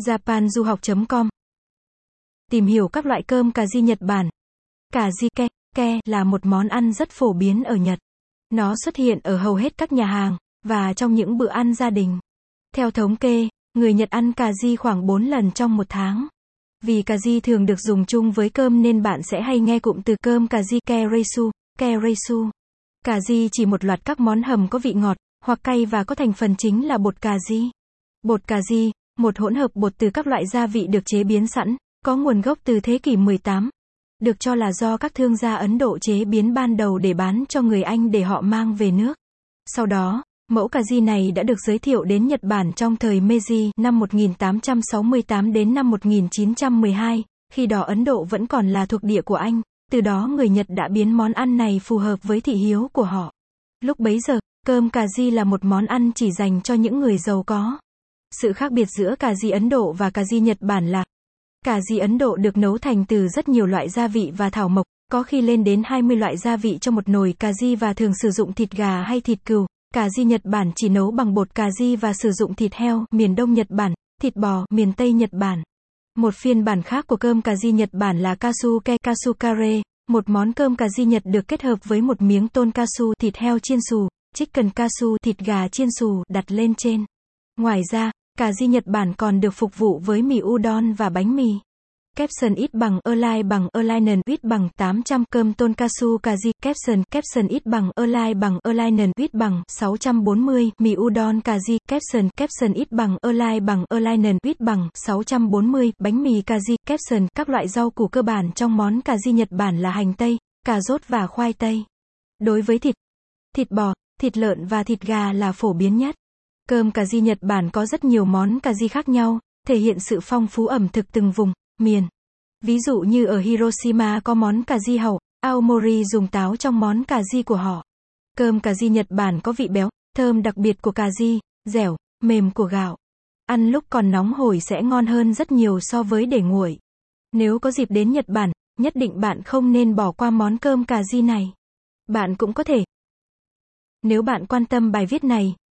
japanduhoc.com Tìm hiểu các loại cơm cà ri Nhật Bản. Cà ri ke, ke là một món ăn rất phổ biến ở Nhật. Nó xuất hiện ở hầu hết các nhà hàng và trong những bữa ăn gia đình. Theo thống kê, người Nhật ăn cà ri khoảng 4 lần trong một tháng. Vì cà ri thường được dùng chung với cơm nên bạn sẽ hay nghe cụm từ cơm cà ri kereisu, kereisu. Cà ri chỉ một loạt các món hầm có vị ngọt hoặc cay và có thành phần chính là bột cà ri. Bột cà ri, một hỗn hợp bột từ các loại gia vị được chế biến sẵn, có nguồn gốc từ thế kỷ 18. Được cho là do các thương gia Ấn Độ chế biến ban đầu để bán cho người Anh để họ mang về nước. Sau đó, mẫu cà ri này đã được giới thiệu đến Nhật Bản trong thời Meiji năm 1868 đến năm 1912, khi đó Ấn Độ vẫn còn là thuộc địa của Anh, từ đó người Nhật đã biến món ăn này phù hợp với thị hiếu của họ. Lúc bấy giờ, cơm cà ri là một món ăn chỉ dành cho những người giàu có. Sự khác biệt giữa cà ri Ấn Độ và cà ri Nhật Bản là Cà ri Ấn Độ được nấu thành từ rất nhiều loại gia vị và thảo mộc, có khi lên đến 20 loại gia vị cho một nồi cà ri và thường sử dụng thịt gà hay thịt cừu. Cà ri Nhật Bản chỉ nấu bằng bột cà ri và sử dụng thịt heo, miền Đông Nhật Bản, thịt bò, miền Tây Nhật Bản. Một phiên bản khác của cơm cà ri Nhật Bản là kasuke kasukare, một món cơm cà ri Nhật được kết hợp với một miếng tôn kasu thịt heo chiên xù, chicken kasu thịt gà chiên xù đặt lên trên. Ngoài ra, Cà ri Nhật Bản còn được phục vụ với mì udon và bánh mì. Capson ít bằng Align bằng Alignen ít bằng 800 cơm tonkatsu cà ri Capson Capson ít bằng Align bằng Alignen ít bằng 640 mì udon cà ri Capson Capson ít bằng Align bằng Alignen ít bằng 640 bánh mì cà ri Capson các loại rau củ cơ bản trong món cà ri Nhật Bản là hành tây, cà rốt và khoai tây. Đối với thịt, thịt bò, thịt lợn và thịt gà là phổ biến nhất. Cơm cà ri Nhật Bản có rất nhiều món cà ri khác nhau, thể hiện sự phong phú ẩm thực từng vùng, miền. Ví dụ như ở Hiroshima có món cà ri hàu, Aomori dùng táo trong món cà ri của họ. Cơm cà ri Nhật Bản có vị béo, thơm đặc biệt của cà ri, dẻo, mềm của gạo. Ăn lúc còn nóng hổi sẽ ngon hơn rất nhiều so với để nguội. Nếu có dịp đến Nhật Bản, nhất định bạn không nên bỏ qua món cơm cà ri này. Bạn cũng có thể. Nếu bạn quan tâm bài viết này,